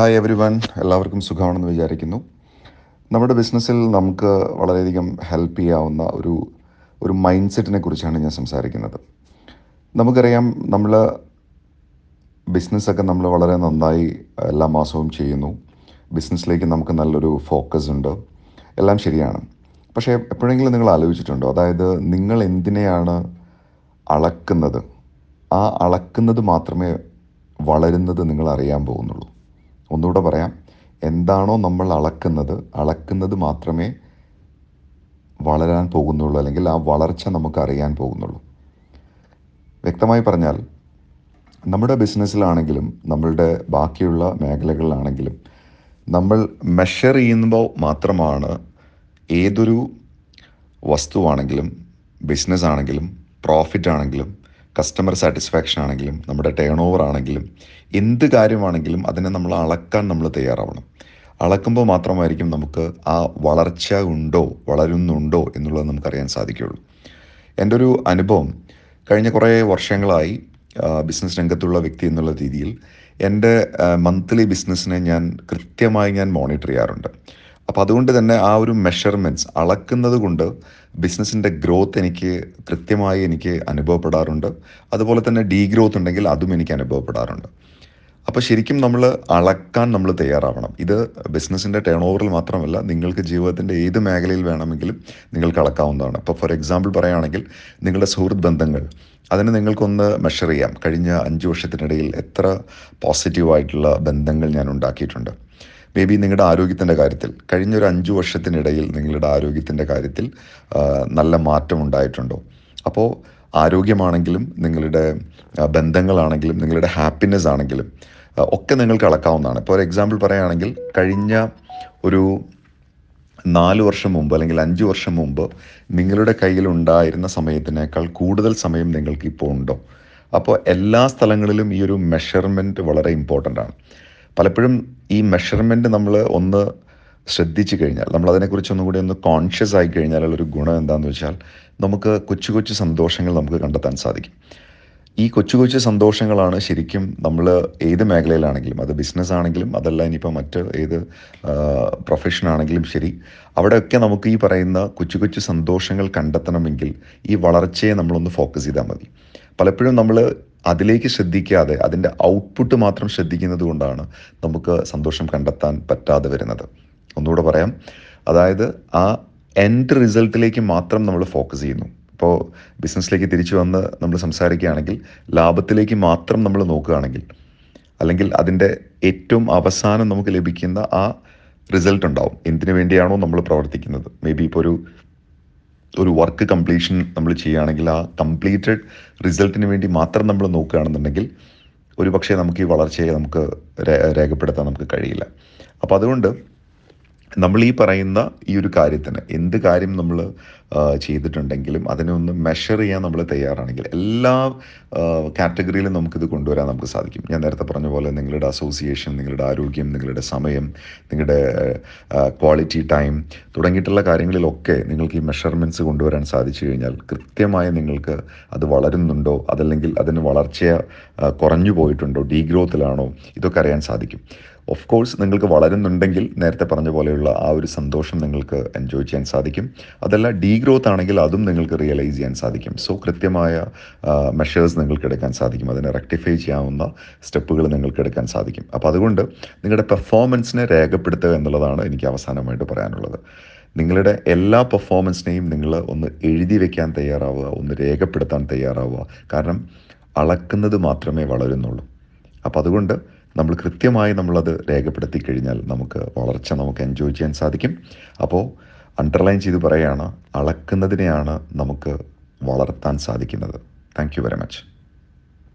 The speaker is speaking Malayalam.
ഹായ് എവരി വൺ എല്ലാവർക്കും സുഖമാണെന്ന് വിചാരിക്കുന്നു. നമ്മുടെ ബിസിനസ്സിൽ നമുക്ക് വളരെയധികം ഹെൽപ്പ് ചെയ്യാവുന്ന ഒരു ഒരു മൈൻഡ് സെറ്റിനെ കുറിച്ചാണ് ഞാൻ സംസാരിക്കുന്നത്. നമുക്കറിയാം നമ്മൾ ബിസിനസ്സൊക്കെ നമ്മൾ വളരെ നന്നായി എല്ലാ മാസവും ചെയ്യുന്നു. ബിസിനസ്സിലേക്ക് നമുക്ക് നല്ലൊരു ഫോക്കസ് ഉണ്ട്. എല്ലാം ശരിയാണ്. പക്ഷേ എപ്പോഴെങ്കിലും നിങ്ങൾ ആലോചിച്ചിട്ടുണ്ടോ? അതായത് നിങ്ങൾ എന്തിനെയാണ് അളക്കുന്നത്? ആ അളക്കുന്നത് മാത്രമേ വളരുന്നത് നിങ്ങൾ അറിയാൻ പോകുന്നുള്ളൂ. ഒന്നുകൂടെ പറയാം. എന്താണോ നമ്മൾ അളക്കുന്നത് അളക്കുന്നത് മാത്രമേ വളരാൻ പോകുന്നുള്ളൂ അല്ലെങ്കിൽ ആ വളർച്ച നമുക്ക് അറിയാൻ പോകുന്നുള്ളൂ. വ്യക്തമായി പറഞ്ഞാൽ നമ്മുടെ ബിസിനസ്സിലാണെങ്കിലും നമ്മളുടെ ബാക്കിയുള്ള മേഖലകളിലാണെങ്കിലും നമ്മൾ മെഷർ ചെയ്യുമ്പോൾ മാത്രമാണ് ഏതൊരു വസ്തുവാണെങ്കിലും ബിസിനസ് ആണെങ്കിലും പ്രോഫിറ്റ് ആണെങ്കിലും കസ്റ്റമർ സാറ്റിസ്ഫാക്ഷൻ ആണെങ്കിലും നമ്മുടെ ടേൺ ഓവർ ആണെങ്കിലും എന്ത് കാര്യമാണെങ്കിലും അതിനെ നമ്മൾ അളക്കാൻ നമ്മൾ തയ്യാറാവണം. അളക്കുമ്പോൾ മാത്രമായിരിക്കും നമുക്ക് ആ വളർച്ച ഉണ്ടോ വളരുന്നുണ്ടോ എന്നുള്ളത് നമുക്കറിയാൻ സാധിക്കുകയുള്ളൂ. എന്റെ ഒരു അനുഭവം കഴിഞ്ഞ കുറേ വർഷങ്ങളായി ബിസിനസ് രംഗത്തുള്ള വ്യക്തി എന്നുള്ള രീതിയിൽ എന്റെ മന്ത്ലി ബിസിനസ്സിനെ ഞാൻ കൃത്യമായി ഞാൻ മോണിറ്റർ ചെയ്യാറുണ്ട്. അപ്പോൾ അതുകൊണ്ട് തന്നെ ആ ഒരു മെഷർമെന്റ്സ് അളക്കുന്നത് കൊണ്ട് ബിസിനസ്സിന്റെ ഗ്രോത്ത് എനിക്ക് കൃത്യമായി എനിക്ക് അനുഭവപ്പെടാറുണ്ട്. അതുപോലെ തന്നെ ഡീ ഗ്രോത്ത് ഉണ്ടെങ്കിൽ അതും എനിക്ക് അനുഭവപ്പെടാറുണ്ട്. അപ്പോൾ ശരിക്കും നമ്മൾ അളക്കാൻ നമ്മൾ തയ്യാറാവണം. ഇത് ബിസിനസ്സിന്റെ ടേൺ ഓവറിൽ മാത്രമല്ല നിങ്ങൾക്ക് ജീവിതത്തിന്റെ ഏത് മേഖലയിൽ വേണമെങ്കിലും നിങ്ങൾക്ക് അളക്കാവുന്നതാണ്. ഇപ്പോൾ ഫോർ എക്സാമ്പിൾ പറയുകയാണെങ്കിൽ നിങ്ങളുടെ സുഹൃത്ത് ബന്ധങ്ങൾ അതിന് നിങ്ങൾക്കൊന്ന് മെഷർ ചെയ്യാം. കഴിഞ്ഞ അഞ്ച് വർഷത്തിനിടയിൽ എത്ര പോസിറ്റീവായിട്ടുള്ള ബന്ധങ്ങൾ ഞാൻ ഉണ്ടാക്കിയിട്ടുണ്ട്. മേ ബി നിങ്ങളുടെ ആരോഗ്യത്തിന്റെ കാര്യത്തിൽ കഴിഞ്ഞ ഒരു അഞ്ച് വർഷത്തിനിടയിൽ നിങ്ങളുടെ ആരോഗ്യത്തിന്റെ കാര്യത്തിൽ നല്ല മാറ്റം ഉണ്ടായിട്ടുണ്ടോ? അപ്പോൾ ആരോഗ്യമാണെങ്കിലും നിങ്ങളുടെ ബന്ധങ്ങളാണെങ്കിലും നിങ്ങളുടെ ഹാപ്പിനെസ് ആണെങ്കിലും ഒക്കെ നിങ്ങൾക്ക് അളക്കാവുന്നതാണ്. ഇപ്പോൾ ഒരു എക്സാമ്പിൾ പറയുകയാണെങ്കിൽ കഴിഞ്ഞ ഒരു നാല് വർഷം മുമ്പ് അല്ലെങ്കിൽ അഞ്ച് വർഷം മുമ്പ് നിങ്ങളുടെ കയ്യിൽ ഉണ്ടായിരുന്ന സമയത്തിനേക്കാൾ കൂടുതൽ സമയം നിങ്ങൾക്ക് ഇപ്പോൾ ഉണ്ടോ? അപ്പോൾ എല്ലാ സ്ഥലങ്ങളിലും ഈ ഒരു മെഷർമെന്റ് വളരെ ഇമ്പോർട്ടന്റ് ആണ്. പലപ്പോഴും ഈ മെഷർമെന്റ് നമ്മൾ ഒന്ന് ശ്രദ്ധിച്ചു കഴിഞ്ഞാൽ നമ്മൾ അതിനെക്കുറിച്ച് ഒന്നും കൂടി ഒന്ന് കോൺഷ്യസ് ആയി കഴിഞ്ഞാൽ ഒരു ഗുണം എന്താണെന്ന് വെച്ചാൽ നമുക്ക് കൊച്ചു കൊച്ചു സന്തോഷങ്ങൾ നമുക്ക് കണ്ടെത്താൻ സാധിക്കും. ഈ കൊച്ചു കൊച്ചു സന്തോഷങ്ങളാണ് ശരിക്കും നമ്മൾ ഏത് മേഖലയിലാണെങ്കിലും അത് ബിസിനസ് ആണെങ്കിലും അതല്ല ഇനിയിപ്പോൾ മറ്റ് ഏത് പ്രൊഫഷൻ ആണെങ്കിലും ശരി അവിടെയൊക്കെ നമുക്ക് ഈ പറയുന്ന കൊച്ചു കൊച്ചു സന്തോഷങ്ങൾ കണ്ടെത്തണമെങ്കിൽ ഈ വളർച്ചയെ നമ്മളൊന്ന് ഫോക്കസ് ചെയ്താൽ മതി. പലപ്പോഴും നമ്മൾ അതിലേക്ക് ശ്രദ്ധിക്കാതെ അതിന്റെ ഔട്ട്പുട്ട് മാത്രം ശ്രദ്ധിക്കുന്നത് കൊണ്ടാണ് നമുക്ക് സന്തോഷം കണ്ടെത്താൻ പറ്റാതെ വരുന്നത്. ഒന്നുകൂടെ പറയാം. അതായത് ആ എൻഡ് റിസൾട്ടിലേക്ക് മാത്രം നമ്മൾ ഫോക്കസ് ചെയ്യുന്നു. ഇപ്പോൾ ബിസിനസ്സിലേക്ക് തിരിച്ചു വന്ന് നമ്മൾ സംസാരിക്കുകയാണെങ്കിൽ ലാഭത്തിലേക്ക് മാത്രം നമ്മൾ നോക്കുകയാണെങ്കിൽ അല്ലെങ്കിൽ അതിന്റെ ഏറ്റവും അവസാനം നമുക്ക് ലഭിക്കുന്ന ആ റിസൾട്ട് ഉണ്ടാവും. എന്തിനു വേണ്ടിയാണോ നമ്മൾ പ്രവർത്തിക്കുന്നത്? മേ ബി ഇപ്പോൾ ഒരു ഒരു വർക്ക് കംപ്ലീഷൻ നമ്മൾ ചെയ്യുകയാണെങ്കിൽ ആ കംപ്ലീറ്റഡ് റിസൾട്ടിന് വേണ്ടി മാത്രം നമ്മൾ നോക്കുകയാണെന്നുണ്ടെങ്കിൽ ഒരു പക്ഷേ നമുക്ക് ഈ വളർച്ചയെ നമുക്ക് രേഖപ്പെടുത്താൻ നമുക്ക് കഴിയില്ല. അപ്പോൾ അതുകൊണ്ട് നമ്മൾ ഈ പറയുന്ന ഈ ഒരു കാര്യത്തിന് എന്ത് കാര്യം നമ്മൾ ചെയ്തിട്ടുണ്ടെങ്കിലും അതിനെ ഒന്ന് മെഷർ ചെയ്യാൻ നമ്മൾ തയ്യാറാണെങ്കിൽ എല്ലാ കാറ്റഗറിയിലും നമുക്കിത് കൊണ്ടുവരാൻ നമുക്ക് സാധിക്കും. ഞാൻ നേരത്തെ പറഞ്ഞ പോലെ നിങ്ങളുടെ അസോസിയേഷൻ നിങ്ങളുടെ ആരോഗ്യം നിങ്ങളുടെ സമയം നിങ്ങളുടെ ക്വാളിറ്റി ടൈം തുടങ്ങിയിട്ടുള്ള കാര്യങ്ങളിലൊക്കെ നിങ്ങൾക്ക് ഈ മെഷർമെന്റ്സ് കൊണ്ടുവരാൻ സാധിച്ചു കഴിഞ്ഞാൽ കൃത്യമായി നിങ്ങൾക്ക് അത് വളരുന്നുണ്ടോ? അതല്ലെങ്കിൽ അതിന് വളർച്ച കുറഞ്ഞു പോയിട്ടുണ്ടോ? ഡീഗ്രോത്തിലാണോ ഇതൊക്കെ അറിയാൻ സാധിക്കും. ഓഫ് കോഴ്സ് നിങ്ങൾക്ക് വളരുന്നുണ്ടെങ്കിൽ നേരത്തെ പറഞ്ഞ പോലെയുള്ള ആ ഒരു സന്തോഷം നിങ്ങൾക്ക് എൻജോയ് ചെയ്യാൻ സാധിക്കും. അതല്ല ഡീഗ്രോത്ത് ആണെങ്കിൽ അതും നിങ്ങൾക്ക് റിയലൈസ് ചെയ്യാൻ സാധിക്കും. സോ കൃത്യമായ മെഷേഴ്സ് നിങ്ങൾക്ക് എടുക്കാൻ സാധിക്കും. അതിനെ റെക്ടിഫൈ ചെയ്യാവുന്ന സ്റ്റെപ്പുകൾ നിങ്ങൾക്ക് എടുക്കാൻ സാധിക്കും. അപ്പോൾ അതുകൊണ്ട് നിങ്ങളുടെ പെർഫോമൻസിനെ രേഖപ്പെടുത്തുക എന്നുള്ളതാണ് എനിക്ക് അവസാനമായിട്ട് പറയാനുള്ളത്. നിങ്ങളുടെ എല്ലാ പെർഫോമൻസിനെയും നിങ്ങൾ ഒന്ന് എഴുതി വെക്കാൻ തയ്യാറാവുക ഒന്ന് രേഖപ്പെടുത്താൻ തയ്യാറാവുക. കാരണം അളക്കുന്നത് മാത്രമേ വളരുന്നുള്ളൂ. അപ്പോൾ അതുകൊണ്ട് നമ്മൾ കൃത്യമായി നമ്മളത് രേഖപ്പെടുത്തി കഴിഞ്ഞാൽ നമുക്ക് വളർച്ച നമുക്ക് എൻജോയ് ചെയ്യാൻ സാധിക്കും. അപ്പോൾ അണ്ടർലൈൻ ചെയ്ത് പറയുകയാണ് അളക്കുന്നതിനെയാണ് നമുക്ക് വളർത്താൻ സാധിക്കുന്നത്. Thank you very much